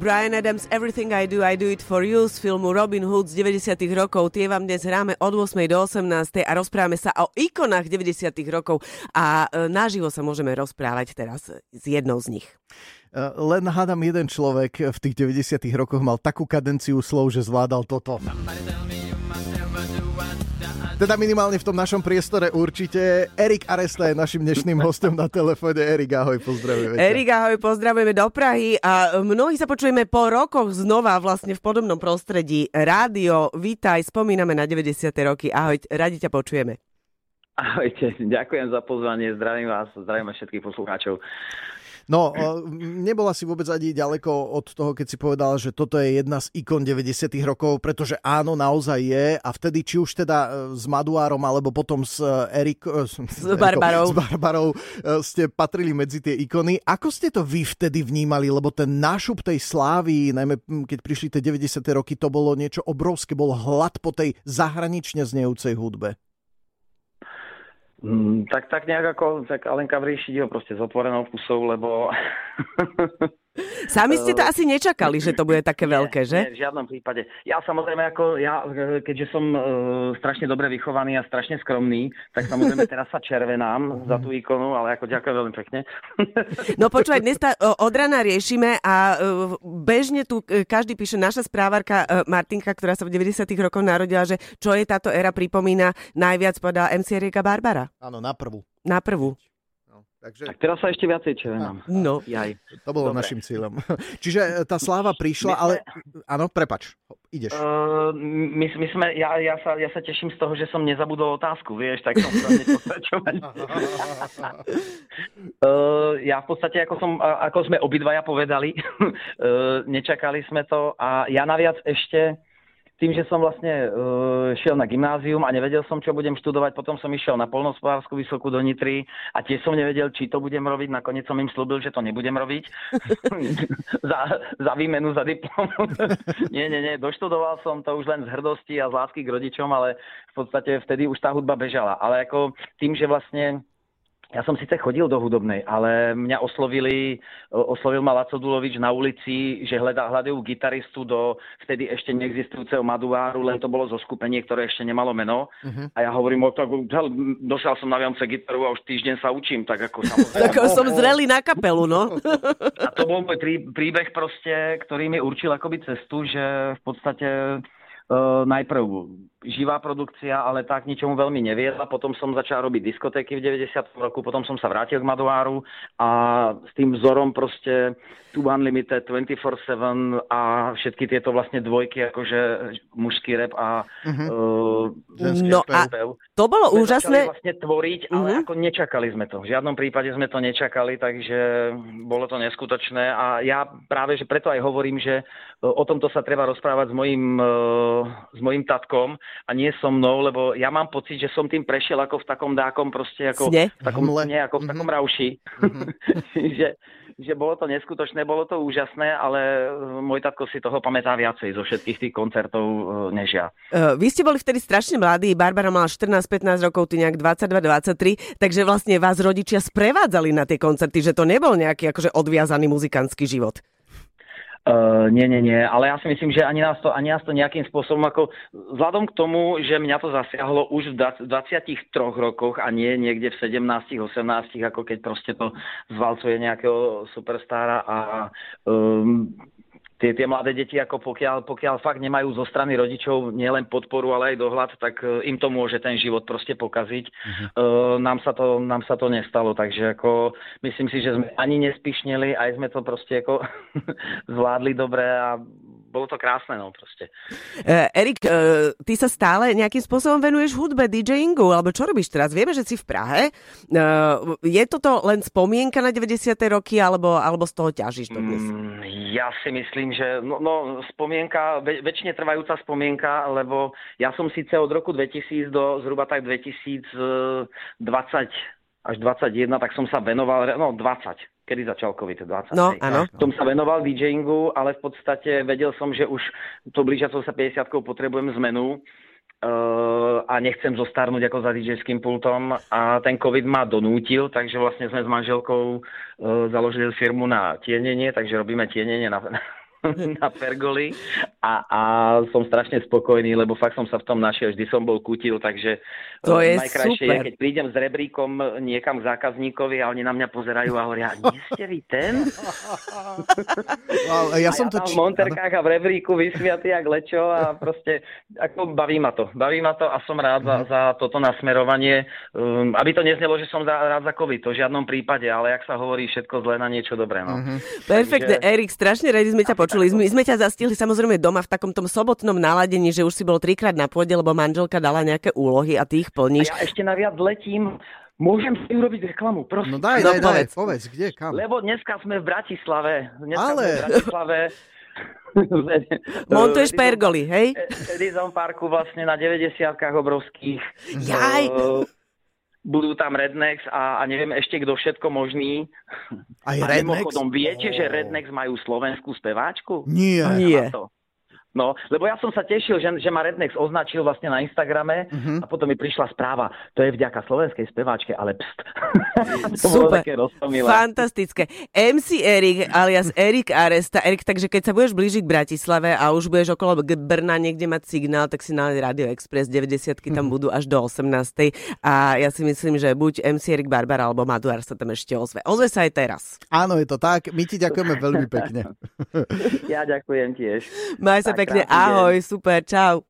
Brian Adams, Everything I Do, I Do It For You z filmu Robin Hood z 90 rokov. Tie vám dnes hráme od 8. do 18. a rozprávame sa o ikonách 90 rokov a e, naživo sa môžeme rozprávať teraz s jednou z nich. E, len hádam jeden človek v tých 90 rokoch mal takú kadenciu slov, že zvládal toto. Teda minimálne v tom našom priestore určite. Erik Aresta je našim dnešným hostom na telefóne. Erik, ahoj, pozdravujeme. Erik, ahoj, pozdravujeme do Prahy a mnohí sa počujeme po rokoch znova vlastne v podobnom prostredí. Rádio, vítaj, spomíname na 90. roky. Ahoj, radi ťa počujeme. Ahojte, ďakujem za pozvanie, zdravím vás, zdravím všetkých poslucháčov. No, nebola si vôbec ani ďaleko od toho, keď si povedal, že toto je jedna z ikon 90 rokov, pretože áno, naozaj je a vtedy či už teda e, s Maduárom alebo potom s e, Erik... E, s, s Barbarou. S Barbarou ste patrili medzi tie ikony. Ako ste to vy vtedy vnímali? Lebo ten nášup tej slávy, najmä keď prišli tie 90. roky, to bolo niečo obrovské, bol hlad po tej zahranične znejúcej hudbe. Mm, tak, tak nejak ako, tak Alenka Vríšiť ho proste s otvorenou pusou, lebo... Sami ste to asi nečakali, že to bude také nie, veľké, že? Nie, v žiadnom prípade. Ja samozrejme, ako ja, keďže som uh, strašne dobre vychovaný a strašne skromný, tak samozrejme teraz sa červenám za tú ikonu, ale ako ďakujem veľmi pekne. no počúvaj, dnes tá od rana riešime a uh, bežne tu uh, každý píše, naša správarka uh, Martinka, ktorá sa v 90 rokoch narodila, že čo je táto éra pripomína, najviac povedala MC Erika Barbara. Áno, na prvú. Na prvú. Takže... Tak teraz sa ešte viacej červenám. No. Jaj. To bolo Dobre. našim cieľom. Čiže e, tá sláva prišla, sme... ale... Áno, prepač, ideš. Uh, my, my sme, ja, ja, sa, ja sa teším z toho, že som nezabudol otázku, vieš, tak som sa pokračovať. uh, ja v podstate, ako, som, ako sme obidvaja povedali, uh, nečakali sme to a ja naviac ešte tým, že som vlastne uh, šiel na gymnázium a nevedel som, čo budem študovať, potom som išiel na polnospodárskú vysokú do Nitry a tiež som nevedel, či to budem robiť. Nakoniec som im slúbil, že to nebudem robiť za, za výmenu, za diplom. nie, nie, nie, doštudoval som to už len z hrdosti a z lásky k rodičom, ale v podstate vtedy už tá hudba bežala. Ale ako tým, že vlastne ja som síce chodil do hudobnej, ale mňa oslovili, oslovil ma Laco Dulovič na ulici, že hľadá, hľadajú gitaristu do vtedy eešte neexistujúceho Maduáru, len to bolo zo skupenie, ktoré ešte nemalo meno. Uh-huh. A ja hovorím, o tak, dosiaľ som na Vianoce gitaru a už týždeň sa učím, tak ako samozrejme. tak som zrelý na kapelu, no. a to bol môj príbeh proste, ktorý mi určil akoby cestu, že v podstate najprv živá produkcia, ale tak ničomu veľmi neviedla. Potom som začal robiť diskotéky v 90. roku, potom som sa vrátil k Madoáru a s tým vzorom proste Tube Unlimited, 24-7 a všetky tieto vlastne dvojky, akože mužský rap a uh-huh. uh, no a to bolo sme úžasné. vlastne tvoriť, ale uh-huh. ako nečakali sme to. V žiadnom prípade sme to nečakali, takže bolo to neskutočné a ja práve, že preto aj hovorím, že o tomto sa treba rozprávať s mojim, s mojim tatkom, a nie so mnou, lebo ja mám pocit, že som tým prešiel ako v takom dákom proste, ako Sne? v takom, nie, ako v takom mm-hmm. rauši. Mm-hmm. že, že bolo to neskutočné, bolo to úžasné, ale e, môj tatko si toho pamätá viacej zo všetkých tých koncertov e, než ja. Uh, vy ste boli vtedy strašne mladí, Barbara mala 14-15 rokov, ty nejak 22-23, takže vlastne vás rodičia sprevádzali na tie koncerty, že to nebol nejaký akože odviazaný muzikantský život. Uh, nie, nie, nie, ale ja si myslím, že ani nás, to, ani nás to nejakým spôsobom, ako vzhľadom k tomu, že mňa to zasiahlo už v 23 rokoch a nie niekde v 17, 18, ako keď proste to zvalcuje nejakého superstára a um, tie, tie mladé deti, ako pokiaľ, pokiaľ fakt nemajú zo strany rodičov nielen podporu, ale aj dohľad, tak e, im to môže ten život proste pokaziť. Uh-huh. Uh, nám, sa to, nám sa to nestalo, takže ako myslím si, že sme ani nespišneli, aj sme to proste ako zvládli dobre a bolo to krásne, no proste. Uh, Erik, uh, ty sa stále nejakým spôsobom venuješ hudbe, DJingu, alebo čo robíš teraz? Vieme, že si v Prahe. Uh, je toto len spomienka na 90. roky, alebo, alebo z toho ťažíš to dnes? Mm, ja si myslím, že no, no spomienka, väč- väčšine trvajúca spomienka, lebo ja som síce od roku 2000 do zhruba tak 2020 až 21, tak som sa venoval, no 20, kedy začal COVID, 20. No, áno. Som sa venoval DJingu, ale v podstate vedel som, že už to blížiacou sa 50 potrebujem zmenu uh, a nechcem zostarnúť ako za DJským pultom a ten COVID ma donútil, takže vlastne sme s manželkou uh, založili firmu na tienenie, takže robíme tienenie na, na pergoli a, a som strašne spokojný, lebo fakt som sa v tom našiel, vždy som bol kutil, takže to eh, je najkrajšie super. je, keď prídem s rebríkom niekam k zákazníkovi a oni na mňa pozerajú a hovoria, nie ste vy ten? Wow, ja a som ja to... či- v monterkách a v rebríku vysmiatý jak lečo a proste ako baví ma to. Baví ma to a som rád za, za toto nasmerovanie. Um, aby to neznelo, že som za, rád za COVID, to v žiadnom prípade, ale jak sa hovorí, všetko zlé na niečo dobré. No. Perfektne, Takže- Erik, strašne radi sme ťa počuli. My sme ťa zastihli samozrejme doma v takom tom sobotnom naladení, že už si bol trikrát na pôde, lebo manželka dala nejaké úlohy a ty ich A plníš. ja ešte naviac letím. Môžem si urobiť reklamu, prosím. No daj, No daj, daj, povedz. povedz, kde, kam? Lebo dneska sme v Bratislave. Dneska Ale. sme v Bratislave. Montuješ pergoly, hej? Edison Parku vlastne na 90 obrovských. Jaj. Budú tam Rednex a, a neviem ešte kto všetko možný. Aj a Rednex? mimochodom, viete, že Ó. Rednex majú slovenskú speváčku? Nie. Nie. Na to. No, lebo ja som sa tešil, že, že ma Rednex označil vlastne na Instagrame Mhm. a potom mi prišla správa, to je vďaka slovenskej speváčke, ale pst. to Super. Fantastické. MC Erik alias Erik Aresta. Erik, takže keď sa budeš blížiť k Bratislave a už budeš okolo Brna niekde mať signál, tak si na Radio Express 90 tam budú až do 18. A ja si myslím, že buď MC Erik Barbara alebo Maduar sa tam ešte ozve. Ozve sa aj teraz. Áno, je to tak. My ti ďakujeme veľmi pekne. Ja ďakujem tiež. Maj sa Tak, pekne. Ahoj, super, čau.